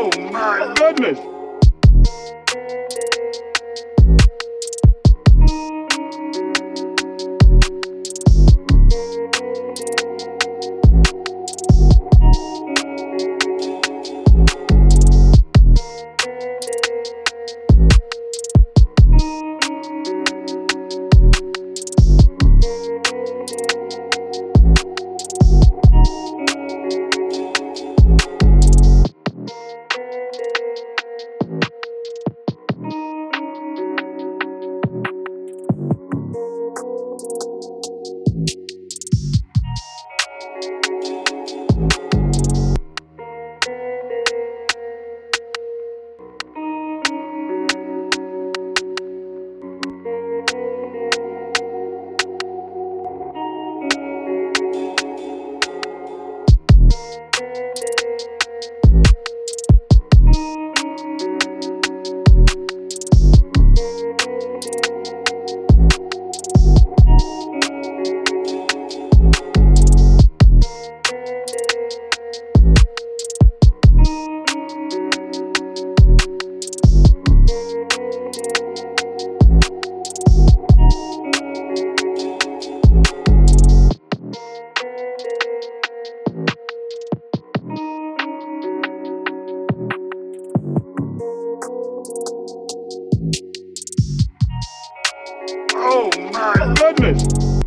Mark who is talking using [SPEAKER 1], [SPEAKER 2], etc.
[SPEAKER 1] Oh my goodness. goodness.